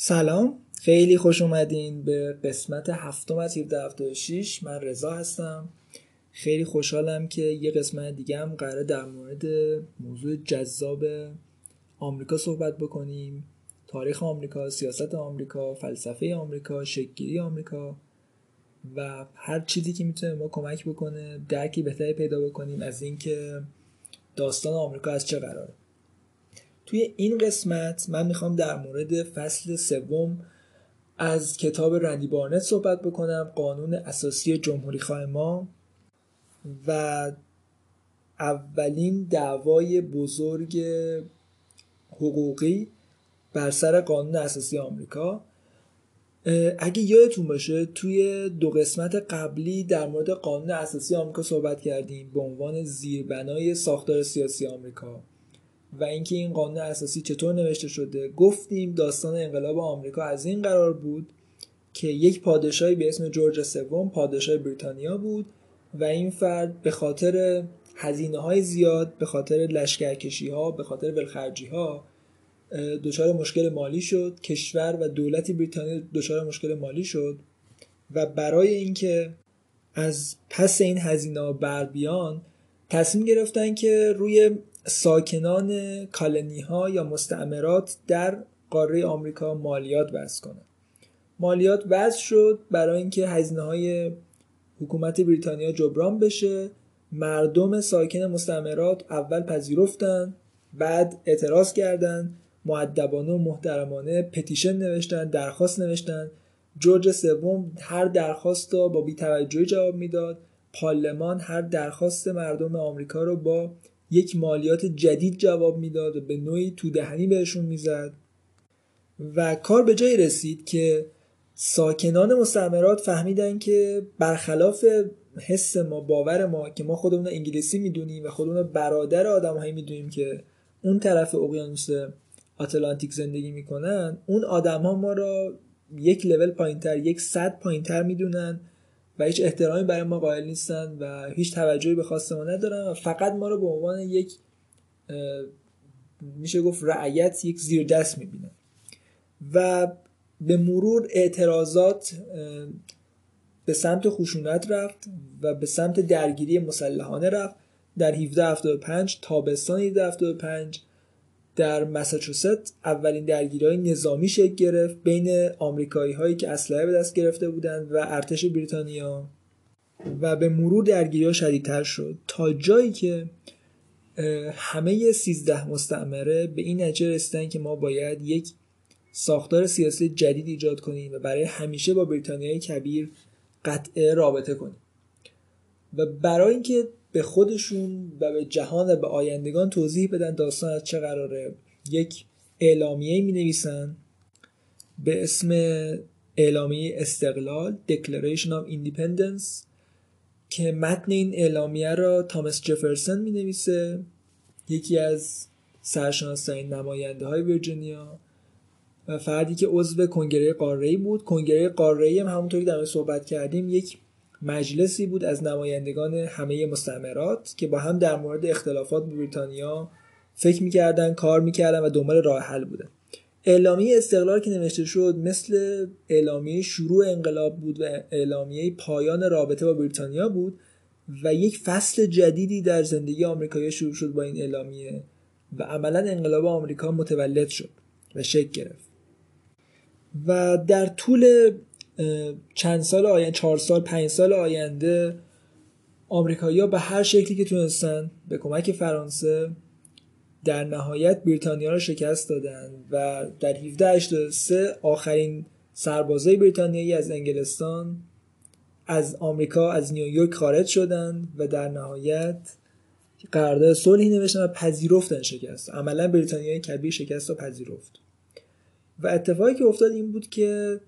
سلام. خیلی خوش اومدین به قسمت هفتم از 1776 من رضا هستم. خیلی خوشحالم که یه قسمت دیگه هم قراره در مورد موضوع جذاب آمریکا صحبت بکنیم. تاریخ آمریکا، سیاست آمریکا، فلسفه آمریکا، شکلگیری آمریکا و هر چیزی که می‌تونه ما کمک بکنه درکی بهتری پیدا بکنیم از اینکه داستان آمریکا از چه قراره. توی این قسمت من می‌خوام در مورد فصل سوم از کتاب رندی بارنت صحبت بکنم قانون اساسی جمهوری خواه ما و اولین دعوای بزرگ حقوقی بر سر قانون اساسی آمریکا. اگه یادتون باشه توی دو قسمت قبلی در مورد قانون اساسی آمریکا صحبت کردیم به عنوان زیربنای ساختار سیاسی آمریکا. و اینکه این قانون اساسی چطور نوشته شده. گفتیم داستان انقلاب آمریکا از این قرار بود که یک پادشاهی به اسم جورج سوم پادشاه بریتانیا بود و این فرد به خاطر هزینه های زیاد به خاطر لشکرکشی ها به خاطر ولخرجی ها دچار مشکل مالی شد. کشور و دولت بریتانیا دچار مشکل مالی شد و برای اینکه از پس این هزینه ها بر بیان تصمیم گرفتن که روی ساکنان کالنی ها یا مستعمرات در قاره آمریکا مالیات وضع کنند. مالیات وضع شد برای اینکه هزینه های حکومت بریتانیا جبران بشه. مردم ساکن مستعمرات اول پذیرفتن بعد اعتراض کردند. معدبانه و محترمانه پتیشن نوشتن درخواست نوشتن جورج سوم هر درخواست رو با بیتوجهی جواب می‌داد. پارلمان هر درخواست مردم آمریکا رو با یک مالیات جدید جواب می‌داد و به نوعی تو دهنی بهشون می‌زد. و کار به جایی رسید که ساکنان مستعمرات فهمیدن که برخلاف حس ما باور ما که ما خودمون انگلیسی می‌دونیم و خودمون برادر آدمهایی می‌دونیم که اون طرف اقیانوس آتلانتیک زندگی می‌کنن اون آدم ها ما را یک لول پایینتر یک صد پایینتر می‌دونن و هیچ احترامی برای ما قائل نیستن و هیچ توجهی به خواست ما ندارن و فقط ما رو به عنوان یک میشه گفت رعیت یک زیر دست می‌بینن. و به مرور اعتراضات به سمت خشونت رفت و به سمت درگیری مسلحانه رفت. در 1775 تابستان 1775 در مساچوست اولین درگیری نظامی شکل گرفت بین آمریکایی هایی که اسلحه به دست گرفته بودند و ارتش بریتانیا. و به مرور درگیری ها شدیدتر شد. تا جایی که همه سیزده مستعمره به این نتیجه رسیدن که ما باید یک ساختار سیاسی جدید ایجاد کنیم و برای همیشه با بریتانیای کبیر قطعه رابطه کنیم. و برای اینکه به خودشون و به جهان و به آیندگان توضیح بدن داستان از چه قراره. یک اعلامیه می نویسن به اسم اعلامیه استقلال Declaration of Independence که متن این اعلامیه را تامس جفرسون می نویسه یکی از سرشناسترین نماینده های ویرجینیا و فردی که عضو کنگره قاره بود. کنگره قاره هم همونطوری که در صحبت کردیم. یک مجلسی بود از نمایندگان همه مستعمرات که با هم در مورد اختلافات بریتانیا فکر می‌کردن کار می‌کردن و دنبال راه حل بودن. اعلامیه استقلال که نوشته شد مثل اعلامیه شروع انقلاب بود و اعلامیه پایان رابطه با بریتانیا بود و یک فصل جدیدی در زندگی آمریکایی شروع شد با این اعلامیه و عملا انقلاب آمریکا متولد شد و شکل گرفت. و در طول چند سال آینده چهار سال پنج سال آینده آمریکایی‌ها به هر شکلی که تونستن به کمک فرانسه در نهایت بریتانیا را شکست دادن و در 1783 آخرین سربازای بریتانیایی از انگلستان از آمریکا از نیویورک خارج شدند و در نهایت قرارداد صلحی نوشتن و پذیرفتن شکست. عملا بریتانیای کبیر شکست را پذیرفت. و اتفاقی که افتاد این بود که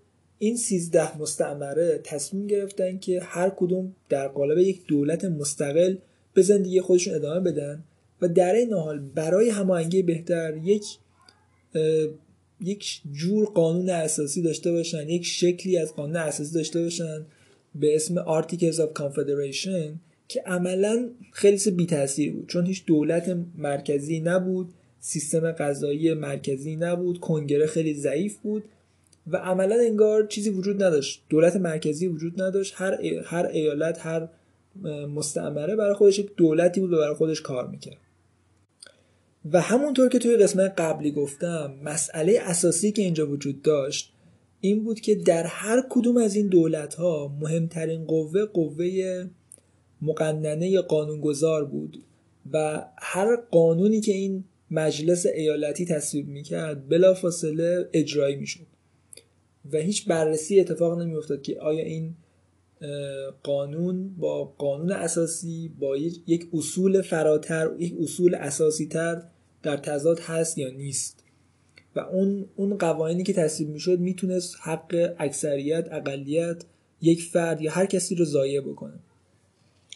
این سیزده مستعمره تصمیم گرفتن که هر کدوم در قالب یک دولت مستقل به زندگی خودشون ادامه بدن و در این حال برای هماهنگی بهتر یک یک جور قانون اساسی داشته باشن یک شکلی از قانون اساسی داشته باشن به اسم Articles of Confederation که عملا خیلی بی تاثیر بود. چون هیچ دولت مرکزی نبود سیستم قضایی مرکزی نبود کنگره خیلی ضعیف بود و عملا انگار چیزی وجود نداشت. دولت مرکزی وجود نداشت. هر هر ایالت هر مستعمره برای خودش یک دولتی بود و برای خودش کار می‌کرد. و همونطور که توی قسمت قبلی گفتم مسئله اساسی که اینجا وجود داشت این بود که در هر کدوم از این دولت ها مهمترین قوه قوه مقننه یا قانونگذار بود و هر قانونی که این مجلس ایالتی تصویب می‌کرد بلافاصله اجرایی می‌شد. و هیچ بررسی اتفاق نمیافتاد که آیا این قانون با قانون اساسی با یک اصول فراتر یک اصول اساسی تر در تضاد هست یا نیست. و اون اون قوانینی که تصویب می‌شد می‌تونست حق اکثریت اقلیت یک فرد یا هر کسی رو ضایع بکنه.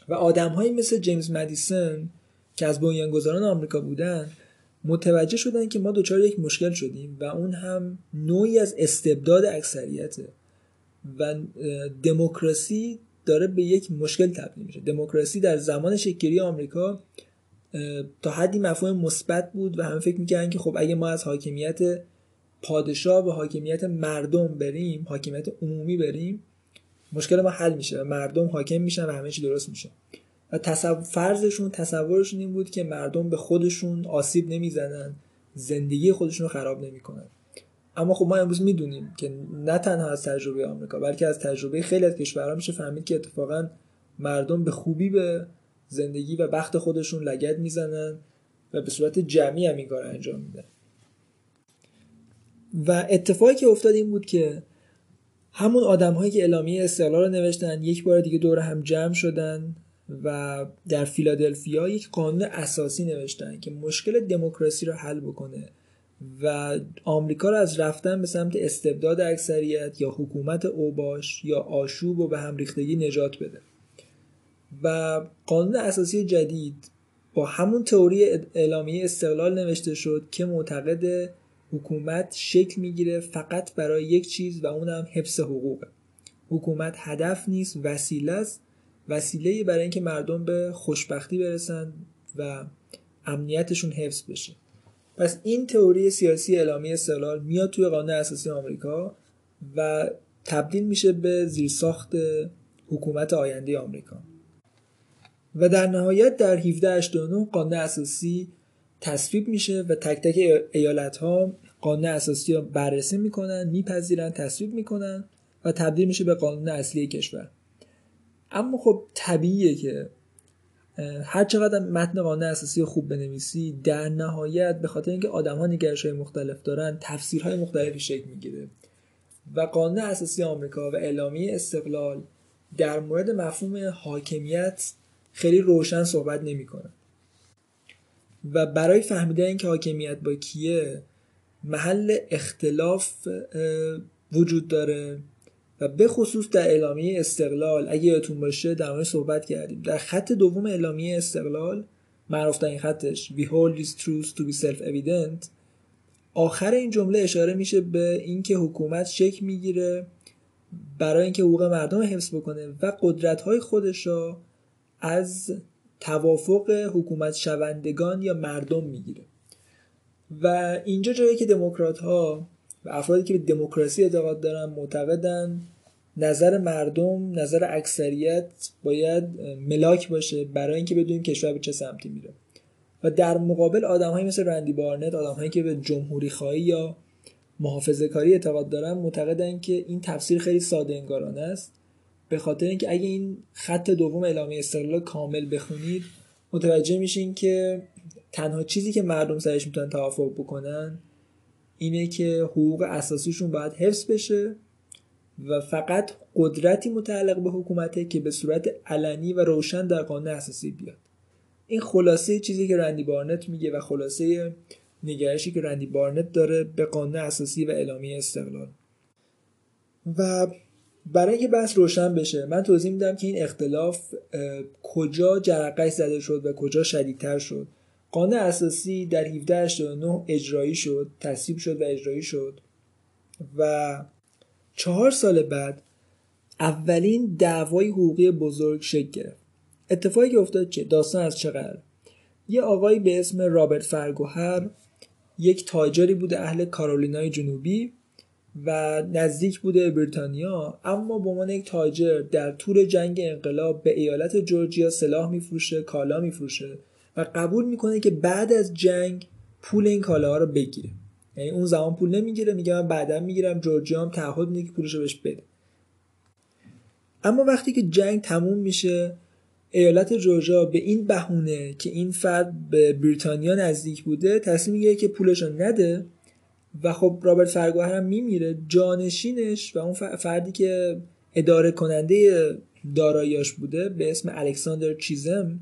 و آدمهایی مثل جیمز مدیسن که از بنیانگذاران آمریکا بودن متوجه شدن که ما دچار یک مشکل شدیم و اون هم نوعی از استبداد اکثریته و دموکراسی داره به یک مشکل تبدیل میشه. دموکراسی در زمان شکلی آمریکا تا حدی مفهوم مثبت بود و هم فکر می‌کردن که خب اگه ما از حاکمیت پادشاه و حاکمیت مردم بریم حاکمیت عمومی بریم مشکل ما حل میشه و مردم حاکم میشن و همه چی درست میشه. و تصور فرضشون تصورشون این بود که مردم به خودشون آسیب نمی‌زنن زندگی خودشون رو خراب نمی‌کنن. اما خب ما امروز می‌دونیم که نه تنها از تجربه آمریکا بلکه از تجربه خیلی از کشورها میشه فهمید که اتفاقا مردم به خوبی به زندگی و بخت خودشون لگد می‌زنن و به صورت جمعی هم این کار انجام میدن و اتفاقی که افتاد این بود که همون آدم هایی که اعلامیه استقلال رو نوشتن یک بار دیگه دور هم جمع شدن و در فیلادلفیا یک قانون اساسی نوشتن که مشکل دموکراسی رو حل بکنه و آمریکا رو از رفتن به سمت استبداد اکثریت یا حکومت اوباش یا آشوب و به هم ریختگی نجات بده. و قانون اساسی جدید با همون تئوری اعلامیه استقلال نوشته شد که معتقد حکومت شکل می‌گیره فقط برای یک چیز و اونم حفظ حقوقه. حکومت هدف نیست وسیله است وسیله برای اینکه مردم به خوشبختی برسن و امنیتشون حفظ بشه. پس این تئوری سیاسی اعلامی استقلال میاد توی قانون اساسی آمریکا و تبدیل میشه به زیرساخت حکومت آینده آمریکا. و در نهایت در 1789 قانون اساسی تصویب میشه و تک تک ایالت ها قانون اساسی رو بررسی می‌کنن میپذیرن تصویب می‌کنن و تبدیل میشه به قانون اصلی کشور. اما خب طبیعیه که هر چقدر متن قانون اساسی خوب بنویسی در نهایت به خاطر اینکه آدم ها مختلف دارن تفسیرهای مختلفی شکل می‌گیره. و قانون اساسی آمریکا و اعلامیه استقلال در مورد مفهوم حاکمیت خیلی روشن صحبت نمی‌کنه. و برای فهمیدن اینکه حاکمیت با کیه محل اختلاف وجود داره. و به خصوص در اعلامیه استقلال اگه یادتون باشه در مورد صحبت کردیم. در خط دوم اعلامیه استقلال معروف این خطش We hold these truths to be self-evident. آخر این جمله اشاره میشه به اینکه حکومت شکل می‌گیره برای اینکه حقوق مردم حفظ بکنه و قدرت های خودش را از توافق حکومت شوندگان یا مردم می‌گیره. و اینجا جایی که دموکرات ها و افرادی که به دموکراسی اعتقاد دارن معتقدن. نظر مردم نظر اکثریت باید ملاک باشه برای اینکه بدونیم کشور به چه سمتی میره. و در مقابل آدمهایی مثل رندی بارنت آدمهایی که به جمهوری خواهی یا محافظه کاری اعتقاد دارن معتقدن که این تفسیر خیلی ساده انگارانه است. به خاطر اینکه اگه این خط دوم اعلامیه استقلال کامل بخونید متوجه میشین که تنها چیزی که مردم سرش می‌تونن توافق بکنن اینه که حقوق اساسیشون باید حفظ بشه و فقط قدرتی متعلق به حکومته که به صورت علنی و روشن در قانون اساسی بیاد. این خلاصه چیزی که رندی بارنت میگه و خلاصه نگرشی که رندی بارنت داره به قانون اساسی و اعلامیه استقلال. و برای اینکه بحث روشن بشه من توضیح میدم که این اختلاف کجا جرقش زده شد و کجا شدیدتر شد. قانون اساسی در 1789 اجرایی شد تصویب شد و اجرایی شد و چهار سال بعد اولین دعوای حقوقی بزرگ شکل گرفت. اتفاقی که افتاد چه؟ داستان از چقدر یه آقایی به اسم رابرت فرگوهر یک تاجری بوده اهل کارولینای جنوبی و نزدیک بوده بریتانیا اما به عنوان یک تاجر در طول جنگ انقلاب به ایالت جورجیا سلاح میفروشه کالا میفروشه. و قبول می‌کنه که بعد از جنگ پول این کالاها رو بگیره. یعنی اون زمان پول نمی‌گیره میگه من بعدا می‌گیرم جورجیا هم تعهد میده که پولش رو بهش بده. اما وقتی که جنگ تموم میشه ایالت جورجیا به این بهونه که این فرد به بریتانیا نزدیک بوده تصمیم می‌گیره که پولش رو نده و خب رابرت فرگوهر هم میمیره. جانشینش و اون فردی که اداره کننده داراییاش بوده به اسم الکساندر چیزم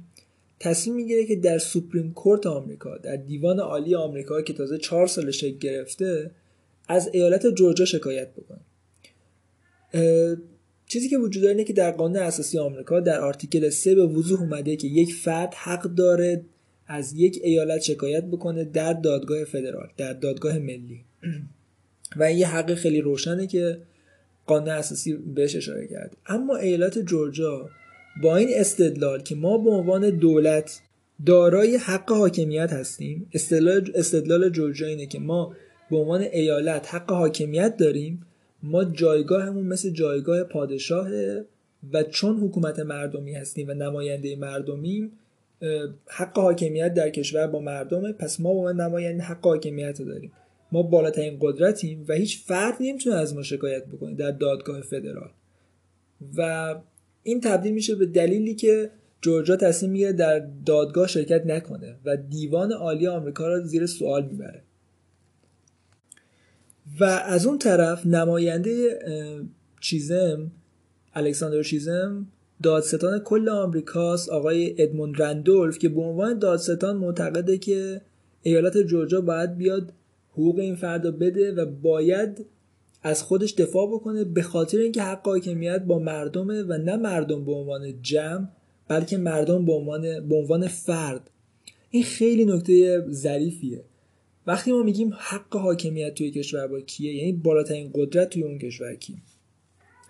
تصمیم می‌گیره که در سوپریم کورت آمریکا در دیوان عالی آمریکا که تازه چهار سال شکل گرفته از ایالت جورجیا شکایت بکنه. چیزی که وجود داره اینه که در قانون اساسی آمریکا در آرتیکل 3 به وضوح اومده که یک فرد حق داره از یک ایالت شکایت بکنه در دادگاه فدرال در دادگاه ملی. و این یه حق خیلی روشنه که قانون اساسی بهش اشاره کرد اما ایالت جورجیا با این استدلال که ما به عنوان دولت دارای حق حاکمیت هستیم استدلال استدلال اینه که ما به عنوان ایالت حق حاکمیت داریم ما جایگاهمون مثل جایگاه پادشاهه و چون حکومت مردمی هستیم و نماینده مردمیم حق حاکمیت در کشور با مردمه پس ما با نماینده حق حاکمیت داریم. ما بالاترین قدرتیم و هیچ فرد نمی‌تونه از ما شکایت بکنه در دادگاه فدرال. و این تبدیل میشه به دلیلی که جورجیا تصمیم می‌گیره در دادگاه شرکت نکنه و دیوان عالی آمریکا را زیر سوال می‌بره. و از اون طرف نماینده چیزم الکساندر چیزم دادستان کل آمریکاست آقای ادموند رندولف که به عنوان دادستان معتقده که ایالت جورجیا باید بیاد حقوق این فرد بده و باید از خودش دفاع بکنه به خاطر اینکه حق حاکمیت با مردمه و نه مردم به عنوان جمع بلکه مردم به عنوان به عنوان فرد. این خیلی نکته ظریفیه. وقتی ما میگیم حق حاکمیت توی کشور با کیه یعنی بالاترین قدرت توی اون کشور کی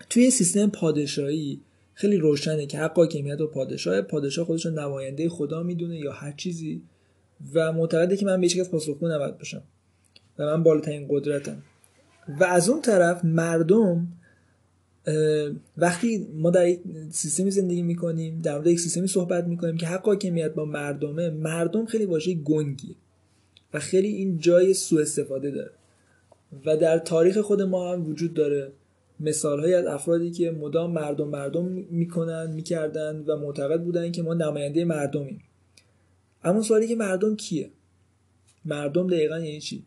توی سیستم پادشاهی خیلی روشنه که حق حاکمیت و پادشاه پادشاه خودش نماینده خدا می‌دونه یا هر چیزی. و معتقده که من به هیچ کس پاسخگو نباید باشم. و من بالاترین قدرتم. و از اون طرف مردم وقتی ما در یک سیستمی زندگی می‌کنیم در مورد یک سیستمی صحبت می‌کنیم که حق حاکمیت با مردمه مردم خیلی واژه گنگیه و خیلی این جای سوء استفاده داره. و در تاریخ خود ما هم وجود داره. مثال های از افرادی که مدام مردم مردم می‌کنن می‌کردن و معتقد بودن که ما نماینده مردمیم. اما سوالی که مردم کیه؟ مردم دقیقا یعنی چی؟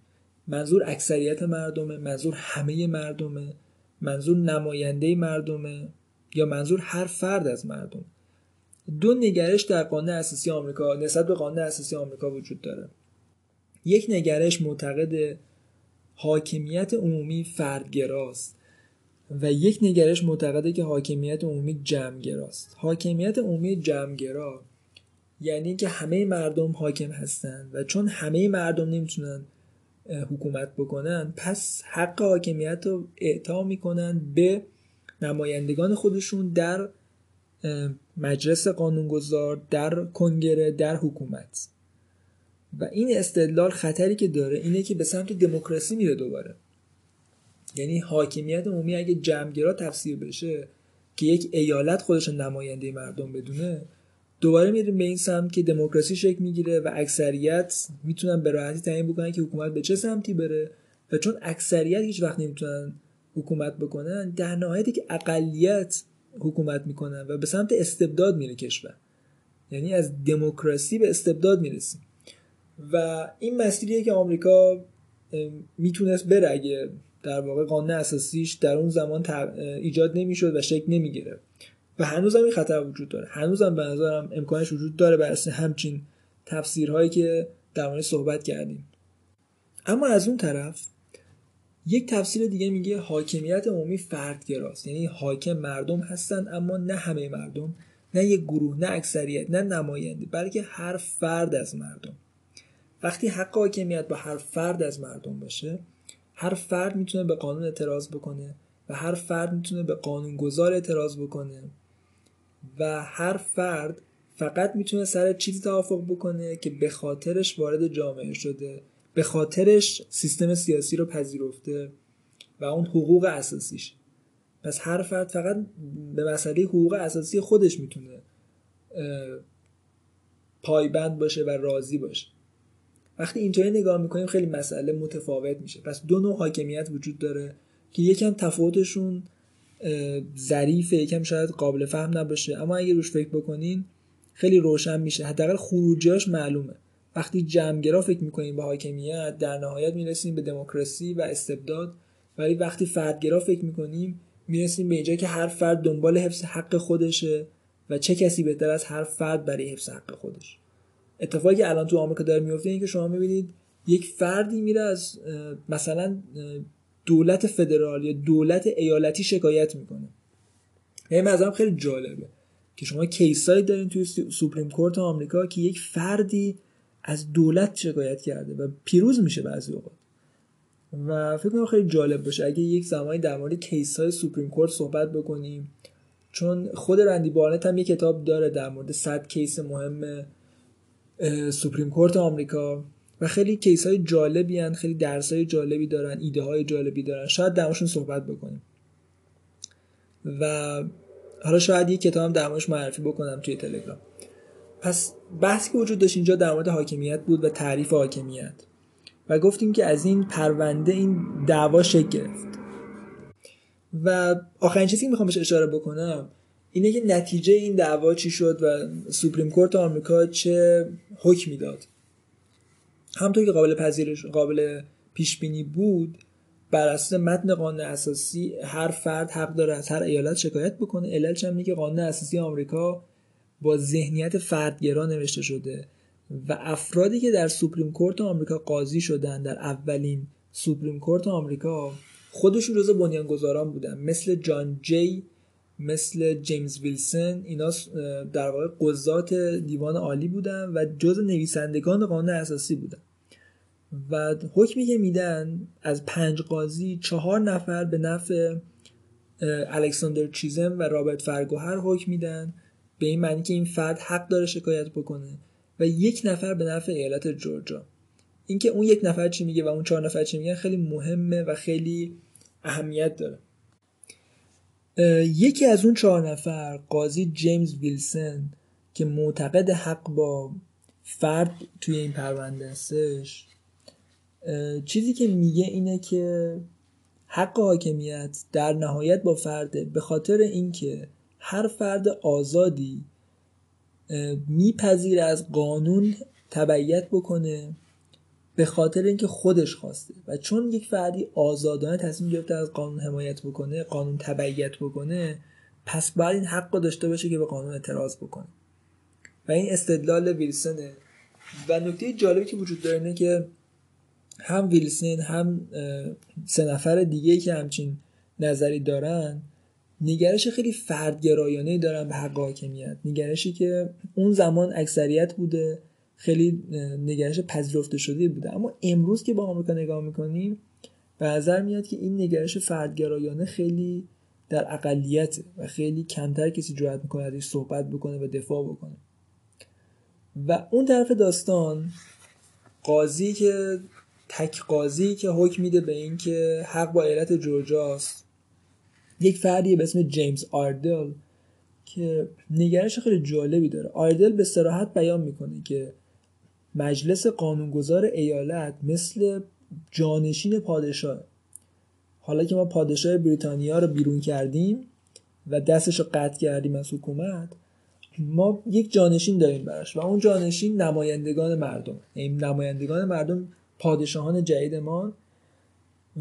منظور اکثریت مردمه منظور همه مردمه منظور نماینده مردمه یا منظور هر فرد از مردم. دو نگرش در قانون اساسی آمریکا نسبت به قانون اساسی آمریکا وجود داره. یک نگرش معتقد حاکمیت عمومی فردگراست و یک نگرش معتقده که حاکمیت عمومی جمعگراست. حاکمیت عمومی جمعگرا یعنی که همه مردم حاکم هستند و چون همه مردم نمی‌تونن حکومت بکنن پس حق حاکمیت رو اعطا می‌کنن به نمایندگان خودشون در مجلس قانونگذار در کنگره در حکومت. و این استدلال خطری که داره اینه که به سمت دموکراسی میره دوباره. یعنی حاکمیت عمومی اگه جمعگرا تفسیر بشه که یک ایالت خودش نماینده مردم بدونه دوباره میریم به این سمت که دموکراسی شکل می‌گیره و اکثریت می‌تونن به راحتی تعیین بکنن که حکومت به چه سمتی بره و چون اکثریت هیچ وقت نمی‌تونن حکومت بکنن در نهایتی که اقلیت حکومت می‌کنن و به سمت استبداد میره کشور. یعنی از دموکراسی به استبداد می‌رسیم. و این مسیریه که آمریکا می‌تونست بره اگه در واقع قانون اساسیش در اون زمان ایجاد نمی‌شد و شکل نمی‌گیره و هنوز هم این خطر وجود داره. هنوز هم به نظرم امکانش وجود داره بر همچین تفسیرهایی که در مورد صحبت کردیم. اما از اون طرف یک تفسیر دیگه میگه حاکمیت عمومی فردگراست. یعنی حاکم مردم هستن اما نه همه مردم نه یک گروه نه اکثریت نه نماینده بلکه هر فرد از مردم. وقتی حق حاکمیت با هر فرد از مردم باشه هر فرد می‌تونه به قانون اعتراض بکنه و هر فرد می‌تونه به قانونگذار اعتراض بکنه. و هر فرد فقط می‌تونه سر چیزی توافق بکنه که به خاطرش وارد جامعه شده به خاطرش سیستم سیاسی رو پذیرفته و اون حقوق اساسیش. پس هر فرد فقط به مسئله حقوق اساسی خودش می‌تونه پایبند باشه و راضی باشه. وقتی اینطوری نگاه می‌کنیم خیلی مسئله متفاوت میشه. پس دو نوع حاکمیت وجود داره که یکم تفاوتشون ظریفه یکم شاید قابل فهم نباشه. اما اگه روش فکر بکنین خیلی روشن میشه. حداقل خروجیاش معلومه. وقتی جمعگرا فکر می‌کنیم به حاکمیت در نهایت می‌رسیم به دموکراسی و استبداد. ولی وقتی فردگرا فکر می‌کنیم می‌رسیم به اینجا که هر فرد دنبال حفظ حق خودشه و چه کسی بهتر از هر فرد برای حفظ حق خودش. اتفاقی الان تو آمریکا داره میفته اینه که شما می‌بینید یک فردی میره از مثلا دولت فدرال یا دولت ایالتی شکایت می‌کنه. این مثلا خیلی جالبه که شما case ایی دارین توی Supreme Court آمریکا که یک فردی از دولت شکایت کرده و پیروز میشه بعضی اوقات. و فکر کنم خیلی جالب باشه. اگه یک زمانی در مورد case های Supreme Court صحبت بکنیم چون خود رندی بارنت هم یه کتاب داره در مورد 100 کیس مهم سوپریم کورت آمریکا. و خیلی کیس های جالبی هن. خیلی درس های جالبی دارن ایده های جالبی دارن. شاید درماشون صحبت بکنیم. و حالا شاید یک کتاب هم درماش معرفی بکنم توی تلگرام. پس بحثی که وجود داشت اینجا در مورد حاکمیت بود و تعریف حاکمیت. و گفتیم که از این پرونده این دعوا شکل گرفت. و آخرین چیزی که می‌خوام بهش اشاره بکنم اینه که نتیجه این دعوا چی شد و سوپریم کورت آمریکا چه حکمی داد. همطور که قابل پذیرش قابل پیش بینی بود بر اساس متن قانون اساسی هر فرد حق داره از هر ایالت شکایت بکنه. علتش هم که قانون اساسی آمریکا با ذهنیت فردگرا نوشته شده و افرادی که در سوپریم کورت آمریکا قاضی شدن در اولین سوپریم کورت آمریکا خودشون جزو بنیانگذاران بودن. مثل جان جی مثل جیمز ویلسون اینا در واقع قضات دیوان عالی بودن و جز نویسندگان قانون اساسی بودن. و حکمی که میدن از پنج قاضی چهار نفر به نفع الکساندر چیزم و رابرت فرگوهر حکم میدن. به این معنی که این فرد حق داره شکایت بکنه و یک نفر به نفع ایالت جورجیا. اینکه اون یک نفر چی میگه و اون چهار نفر چی میگن خیلی مهمه و خیلی اهمیت داره. یکی از اون چهار نفر قاضی جیمز ویلسون که معتقد حق با فرد توی این پرونده هستش چیزی که میگه اینه که حق حاکمیت در نهایت با فرده به خاطر اینکه هر فرد آزادی میپذیره از قانون تبعیت بکنه به خاطر اینکه خودش خواسته. و چون یک فردی آزادانه تصمیم گرفته از قانون حمایت بکنه قانون تبعیت بکنه پس باید این حق رو داشته باشه که به قانون اعتراض بکنه. و این استدلال ویلسونه و نکته جالبی که وجود داره اینه که هم ویلسون هم سه نفر دیگه که همچین نظری دارن نگرش خیلی فردگرایانه دارن به حق حاکمیت. نگرشی که اون زمان اکثریت بوده خیلی نگرش پذیرفته شده بوده. اما امروز که با آمریکا نگاه می‌کنیم به نظر میاد که این نگرش فردگرایانه خیلی در اقلیت و خیلی کمتر کسی جرأت می‌کنه ازش صحبت بکنه و دفاع بکنه. و اون طرف داستان قاضی که تک قاضی که حکم میده به اینکه حق با ایالت جورجیاست یک فردی به اسم جیمز آردل که نگرش خیلی جالبی داره. آردل به سراحت بیان می‌کنه که مجلس قانونگذار ایالت مثل جانشین پادشاه. حالا که ما پادشاه بریتانیا رو بیرون کردیم و دستش رو قطع کردیم از حکومت ما یک جانشین داریم براش و اون جانشین نمایندگان مردم. این نمایندگان مردم پادشاهان جدید ما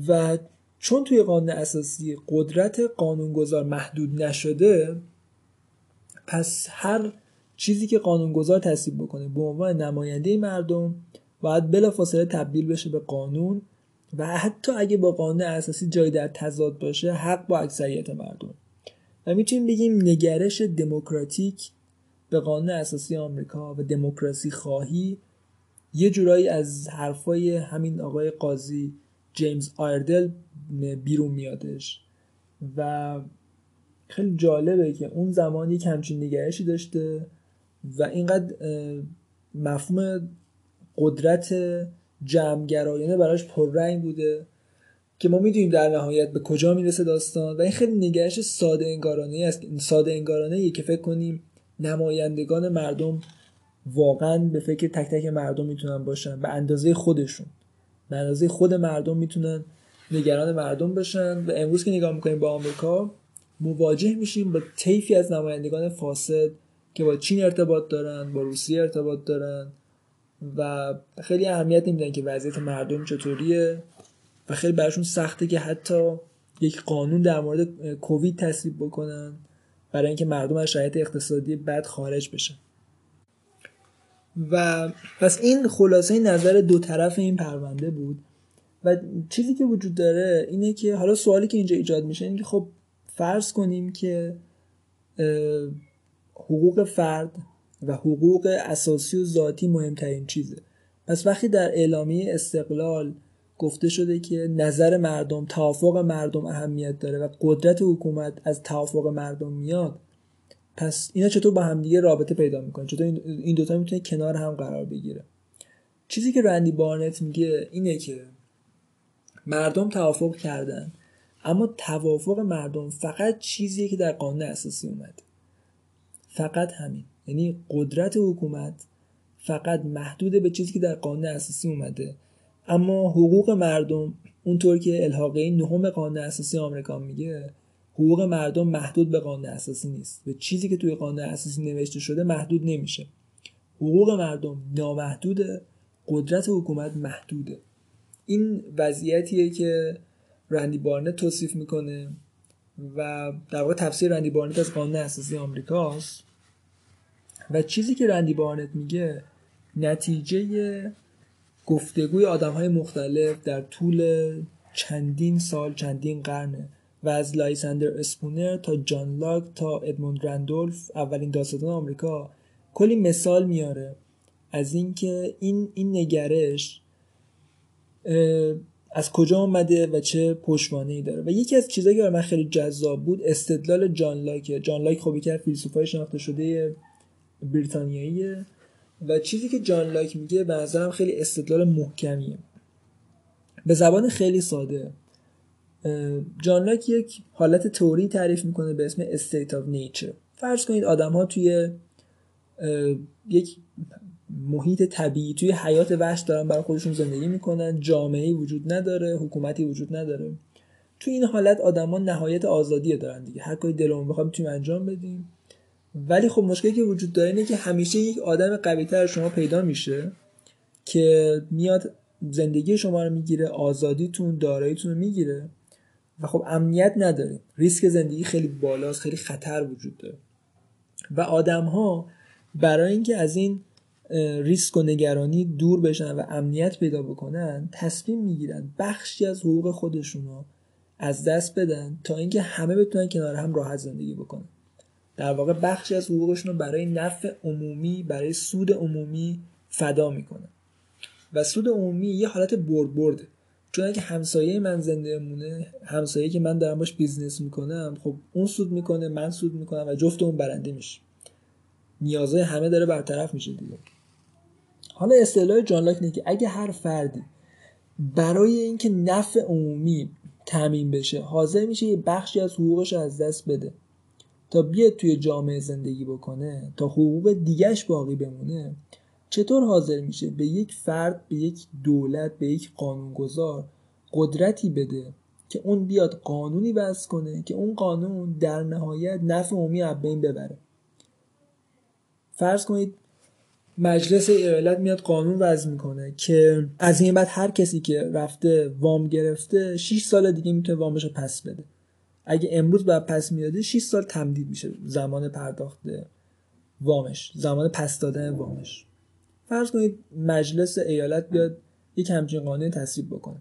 و چون توی قانون اساسی قدرت قانونگذار محدود نشده پس هر چیزی که قانونگذار تصویب بکنه به عنوان نماینده مردم باید بلافاصله تبدیل بشه به قانون و حتی اگه با قانون اساسی جای در تضاد باشه حق با اکثریت مردم. و می‌تونیم بگیم نگرش دموکراتیک به قانون اساسی آمریکا و دموکراسی خواهی یه جورایی از حرفای همین آقای قاضی جیمز آردل بیرون میادش. و خیلی جالبه که اون زمان یک همچین نگرشی داشته و اینقدر مفهوم قدرت جمعگرایانه براش پررنگ بوده که ما می‌دونیم در نهایت به کجا می‌رسه داستان و این خیلی نگرش ساده انگارانه است. ساده انگارانه که فکر کنیم نمایندگان مردم واقعا به فکر تک تک مردم می‌تونن باشن به اندازه خودشون. به اندازه خود مردم می‌تونن نگران مردم باشن و امروز که نگاه می‌کنیم با آمریکا مواجه میشیم با طیفی از نمایندگان فاسد که با چین ارتباط دارن با روسیه ارتباط دارن و خیلی اهمیت نمیدن که وضعیت مردم چطوریه و خیلی براشون سخته که حتی یک قانون در مورد کووید تصویب بکنن برای اینکه مردم از شرایط اقتصادی بد خارج بشن. و پس این خلاصه نظر دو طرف این پرونده بود. و چیزی که وجود داره اینه که حالا سوالی که اینجا ایجاد میشه اینه که خب فرض کنیم که حقوق فرد و حقوق اساسی و ذاتی مهمترین چیزه. پس وقتی در اعلامیه استقلال گفته شده که نظر مردم توافق مردم اهمیت داره و قدرت حکومت از توافق مردم میاد پس اینا چطور با همدیگه رابطه پیدا می‌کنه چطور این دوتا می‌تونه کنار هم قرار بگیره؟ چیزی که رندی بارنت میگه اینه که مردم توافق کردن اما توافق مردم فقط چیزیه که در قانون اساسی اومده. فقط همین. یعنی قدرت حکومت فقط محدود به چیزی که در قانون اساسی اومده. اما حقوق مردم اونطور که الحاقه نهم قانون اساسی آمریکا میگه حقوق مردم محدود به قانون اساسی نیست. به چیزی که توی قانون اساسی نوشته شده محدود نمیشه. حقوق مردم نامحدوده قدرت حکومت محدوده. این وضعیتیه که رندی بارنت توصیف می‌کنه و در واقع تفسیر رندی بارنت از قانون اساسی آمریکاست و چیزی که رندی بارنت میگه نتیجه گفتگوی آدم های مختلف در طول چندین سال چندین قرنه. و از لایسندر اسپونر تا جان لاک تا ادموند رندولف اولین داستان آمریکا. کلی مثال میاره از اینکه این این نگرش از کجا آمده و چه پشتوانه ای داره. و یکی از چیزایی که برای من خیلی جذاب بود استدلال جان لاک جان لاک یکی از فیلسوفای شناخته شده بریتانیاییه. و چیزی که جان لاک میگه به نظرم خیلی استدلال محکمیه. به زبان خیلی ساده. جان لاک یک حالت توری تعریف می‌کنه به اسم استیت of نیچر فرض کنید آدم ها توی یک محیط طبیعی توی حیات وحش دارن برای خودشون زندگی می‌کنن جامعه وجود نداره حکومتی وجود نداره. توی این حالت آدما نهایت آزادی دارن دیگه. هر کاری دلمون بخواد می‌تونیم انجام بدیم. ولی خب مشکلی که وجود داره اینه که همیشه یک آدم قوی تر شما پیدا میشه که میاد زندگی شما رو می‌گیره آزادیتون داراییتون رو می‌گیره. و خب امنیت نداریم. ریسک زندگی خیلی بالاست خیلی خطر وجود داره. و آدم ها برای اینکه از این ریسک و نگرانی دور بشن و امنیت پیدا بکنن تصمیم می‌گیرن بخشی از حقوق خودشون رو از دست بدن تا اینکه همه بتونن کنار هم راحت زندگی بکنن. در واقع بخشی از حقوقشون رو برای نفع عمومی برای سود عمومی فدا می‌کنن. و سود عمومی یه حالت برد برده. چون اگه همسایه من زنده مونه همسایه که من دارم باش business می‌کنم خب اون سود می‌کنه من سود می‌کنم و جفتمون برنده میشه. نیازهای همه داره برطرف میشه دیگه. حالا اصطلاح جان لاک که اگه هر فردی برای اینکه نفع عمومی تامین بشه حاضر میشه یه بخشی از حقوقش از دست بده تا بیاد توی جامعه زندگی بکنه تا حقوق دیگهش باقی بمونه چطور حاضر میشه به یک فرد به یک دولت به یک قانونگذار قدرتی بده که اون بیاد قانونی وضع کنه که اون قانون در نهایت نفع عمومی از بین ببره؟ فرض کنید مجلس ایالت میاد قانون وضع می‌کنه که از این بعد هر کسی که رفته وام گرفته 6 سال دیگه می‌تونه وامش رو پس بده. اگه امروز بعد پس میاده 6 سال تمدید میشه. زمان پرداخت وامش زمان پس دادن وامش. فرض کنید مجلس ایالت بیاد یک همچین قانون تصویب بکنه.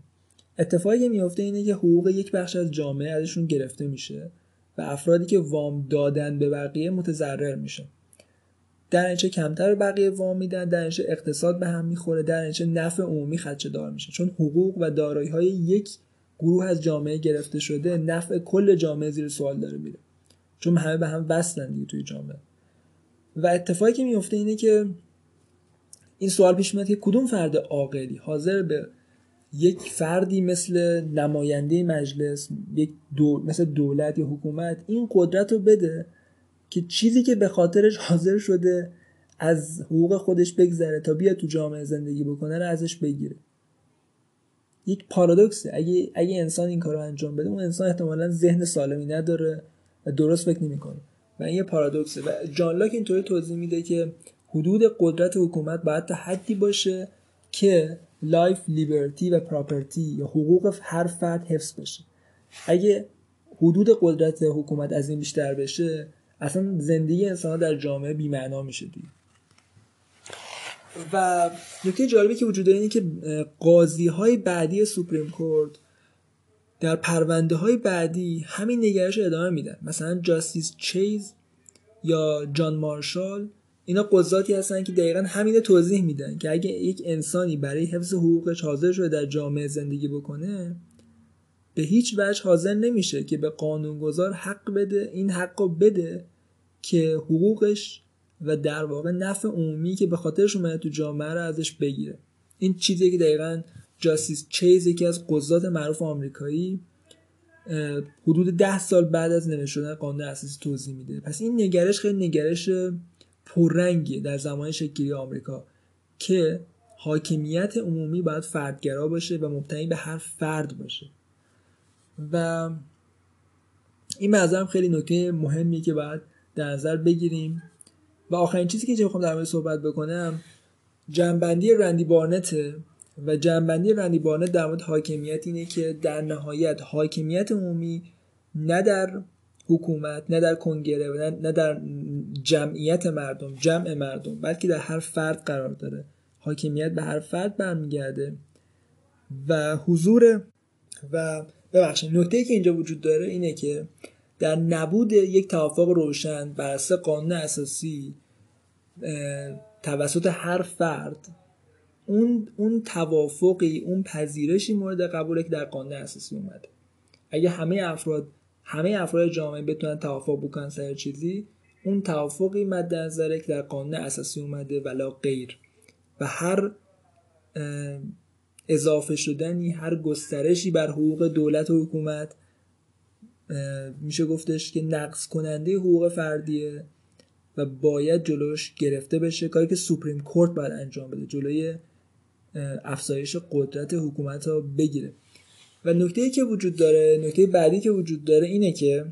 اتفاقی که میفته اینه که حقوق یک بخش از جامعه ازشون گرفته میشه و افرادی که وام دادن به بقیه متضرر میشه. در اینچه کمتر بقیه وام میدن در اینچه اقتصاد به هم می‌خوره در اینچه نفع عمومی خدشه دار میشه. چون حقوق و دارایی های یک گروه از جامعه گرفته شده نفع کل جامعه زیر سوال داره میره. چون همه به هم وصلن دیگه توی جامعه. و اتفاقی که میفته اینه که این سوال پیش میاد که کدوم فرد عاقلی حاضر به یک فردی مثل نماینده مجلس یک دول مثل دولت یا حکومت این قدرت رو بده که چیزی که به خاطرش حاضر شده از حقوق خودش بگذره تا بیا تو جامعه زندگی بکنه رو ازش بگیره. یک پارادوکسه. اگه اگه انسان این کارو انجام بده اون انسان احتمالا ذهن سالمی نداره و درست فکر نمی‌کنه. و این یه پارادوکسه. و جان لاک اینطوری توضیح میده که حدود قدرت حکومت باید تا حدی باشه که life liberty و property یا حقوق هر فرد حفظ بشه. اگه حدود قدرت حکومت از این بیشتر بشه اصلا زندگی انسان در جامعه بیمعنا میشه و نکته جالبی که وجود داره اینه که قاضی های بعدی Supreme Court در پرونده های بعدی همین نگرش ادامه میدن. مثلا جاستیس چیز یا جان مارشال اینا قضاتی هستن که دقیقا همینه توضیح میدن که اگه یک انسانی برای حفظ حقوقش حاضر شده در جامعه زندگی بکنه به هیچ وجه حاضر نمیشه که به قانونگذار حق بده این حق رو بده که حقوقش و در واقع نفع عمومی که به خاطرش اومده تو جامعه رو ازش بگیره. این چیزی که دقیقا جاستیس چیز یکی از قضات معروف آمریکایی حدود ده سال بعد از نوشته شدن قانون اساسی توضیح میده. پس این نگرش خیلی نگرش پررنگیه در زمان شکلی آمریکا که حاکمیت عمومی باید فردگرا باشه و مبتنی به هر فرد باشه. و این منظرم خیلی نکته مهمیه که باید در نظر بگیریم. و آخرین چیزی که می‌خوام در مورد صحبت بکنم جنبندی رندی بارنته و جنبندی رندی بارنت در مورد حاکمیت اینه که در نهایت حاکمیت عمومی نه در حکومت نه در کنگره و نه در جمعیت مردم جمع مردم بلکه در هر فرد قرار داره. حاکمیت به هر فرد برمیگرده. و حضور و ببخشید نکته که اینجا وجود داره اینه که در نبود یک توافق روشن بر اساس قانون اساسی توسط هر فرد اون اون توافقی اون پذیرشی مورد قبوله که در قانون اساسی اومده. اگه همه افراد همه افراد جامعه بتونن توافق بکنن سر چیزی اون توافقی مد نظره که در قانون اساسی اومده ولا غیر. و هر اضافه شدنی هر گسترشی بر حقوق دولت و حکومت میشه گفتش که نقص کننده حقوق فردیه و باید جلوش گرفته بشه کاری که سوپریم کورت باید انجام بده جلوی افزایش قدرت حکومت رو بگیره. و نکته که وجود داره نکته بعدی که وجود داره اینه که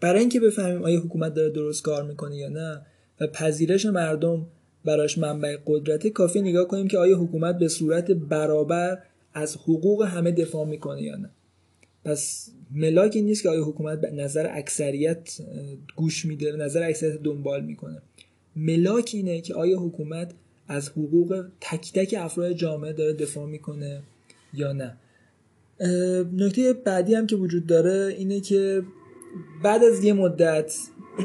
برای اینکه بفهمیم آیا حکومت داره درست کار می‌کنه یا نه و پذیرش مردم براش منبع قدرت کافی نگاه کنیم که آیا حکومت به صورت برابر از حقوق همه دفاع می‌کنه یا نه. پس ملاک این نیست که آیا حکومت به نظر اکثریت گوش میده نظر اکثریت دنبال می‌کنه. ملاک اینه که آیا حکومت از حقوق تک تک افراد جامعه داره دفاع می‌کنه یا نه. نکته بعدی هم که وجود داره اینه که بعد از یه مدت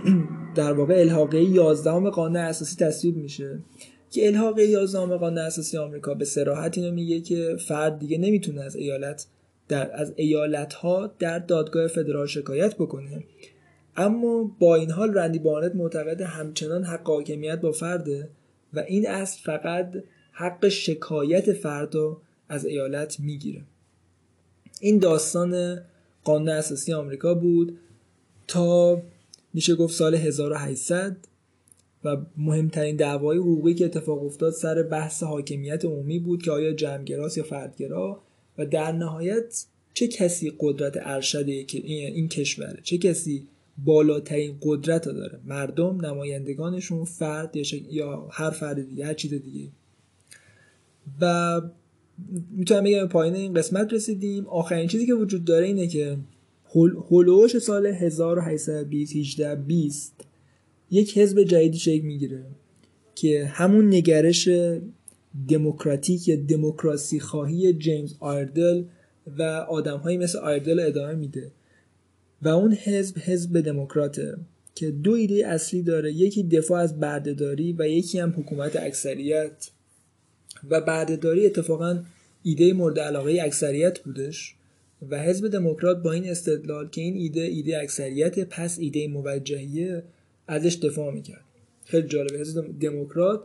در واقع الحاقه 11 قانون اساسی تصویب میشه که الحاقه 11 قانون اساسی آمریکا به صراحت اینو میگه که فرد دیگه نمی‌تونه از ایالت در از ایالت ها در دادگاه فدرال شکایت بکنه. اما با این حال رندی بارنت معتقد همچنان حق حاکمیت با فرده و این اصل فقط حق شکایت فرد از ایالت می‌گیره. این داستان قانون اساسی آمریکا بود تا میشه گفت سال 1800 و مهمترین دعوای حقوقی که اتفاق افتاد سر بحث حاکمیت عمومی بود که آیا جمعگراست یا فردگرا و در نهایت چه کسی قدرت ارشده که این کشوره چه کسی بالاترین قدرت رو داره؟ مردم نمایندگانشون فرد یا هر فرد دیگه هر چیز دیگه. و می‌تونم بگم پایین این قسمت رسیدیم. آخرین چیزی که وجود داره اینه که هلوش سال 1820 20 یک حزب جدیدی شکل می‌گیره که همون نگرش دموکراتیک یا دموکراسی خواهی جیمز آردل و آدمهایی مثل آردل ادامه میده. و اون حزب حزب دموکراته که دو ایده اصلی داره. یکی دفاع از بردهداری و یکی هم حکومت اکثریت. و بردهداری اتفاقا ایده مورد علاقه اکثریت بودش و حزب دموکرات با این استدلال که این ایده ایده اکثریت پس ایده موجهیه ازش دفاع می‌کرد. خیلی جالبه. حزب دموکرات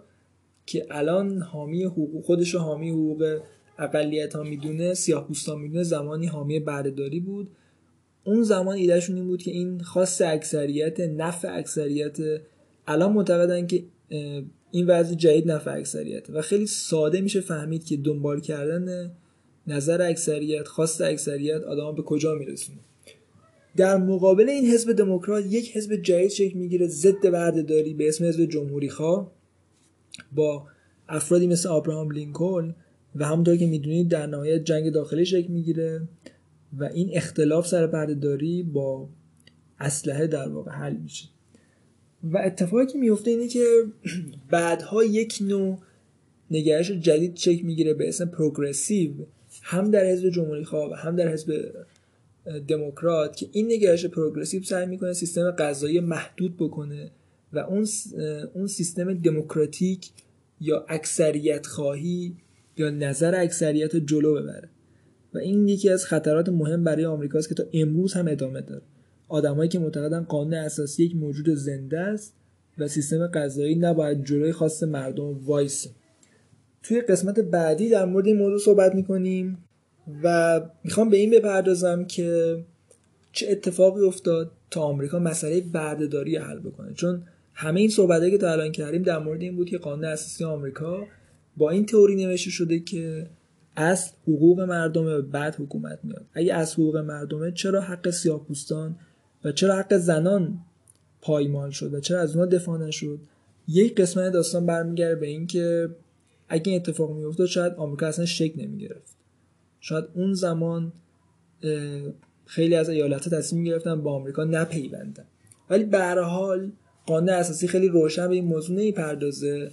که الان حامی حقوق خودش حامی حقوق اقلیت ها می‌دونه سیاه پوستان می‌دونه زمانی حامی بردهداری بود. اون زمان ایدهشون این بود که این خاص اکثریت نفع اکثریت الان معتقدن که این وضع جدید نفع اکثریت. و خیلی ساده میشه فهمید که دنبال کردن نظر اکثریت خواست اکثریت آدم به کجا میرسونه. در مقابل این حزب دموکرات یک حزب جدید شکل می‌گیره ضد بردهداری به اسم حزب جمهوری خواه با افرادی مثل آبراهام لینکلن و همونطور که می‌دونید در نهایت جنگ داخلی شکل می‌گیره و این اختلاف سر بردهداری با اسلحه در واقع حل میشه. و اتفاقی که میفته اینه که بعدها یک نوع نگرش جدید شکل می‌گیره به اسم پروگرسیو هم در حزب جمهوری خواه و هم در حزب دموکرات که این نگرش پروگرسیو سعی می‌کنه سیستم قضایی محدود بکنه و اون اون سیستم دموکراتیک یا اکثریت خواهی یا نظر اکثریت جلو ببره. و این یکی از خطرات مهم برای آمریکاست که تا امروز هم ادامه داره. آدمایی که معتقدن قانون اساسی یک موجود زنده است و سیستم قضایی نباید جلوی خواست مردم وایس توی قسمت بعدی در مورد این موضوع صحبت می‌کنیم و می‌خوام به این بپردازم که چه اتفاقی افتاد تا آمریکا مسئله بردهداری حل بکنه. چون همه این صحبتایی که تا الان کردیم در مورد این بود که قانون اساسی آمریکا با این تئوری نوشته شده که اصل حقوق مردمه بعد حکومت میاد. اگه از حقوق مردمه چرا حق سیاه‌پوستان و چرا حق زنان پایمال شد و چرا از اونها دفاع نشد. یک قسمت داستان برمیگرده به اینکه اگه این اتفاق میافتاد شاید آمریکا اصلا شکل نمی‌گرفت. شاید اون زمان خیلی از ایالت تصمیم گرفتن با آمریکا نپیوندن. ولی به حال قانون اساسی خیلی روشن به این موضوع نمی‌پردازه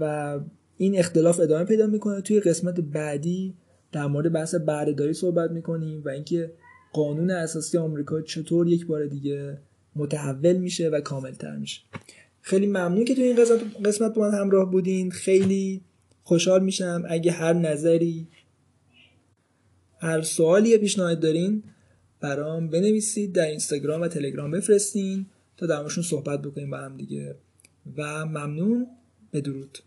و این اختلاف ادامه پیدا می‌کنه. توی قسمت بعدی در مورد بحث بردهداری صحبت می‌کنیم و اینکه قانون اساسی آمریکا چطور یک بار دیگه متحول میشه و کاملتر میشه. خیلی ممنون که توی این قسمت, قسمت با من همراه بودین. خیلی خوشحال میشم. اگه هر نظری هر سوالی پیشنهاد دارین برام بنویسید در اینستاگرام و تلگرام بفرستین تا در صحبت بکنیم با هم دیگه. و ممنون. بدرود.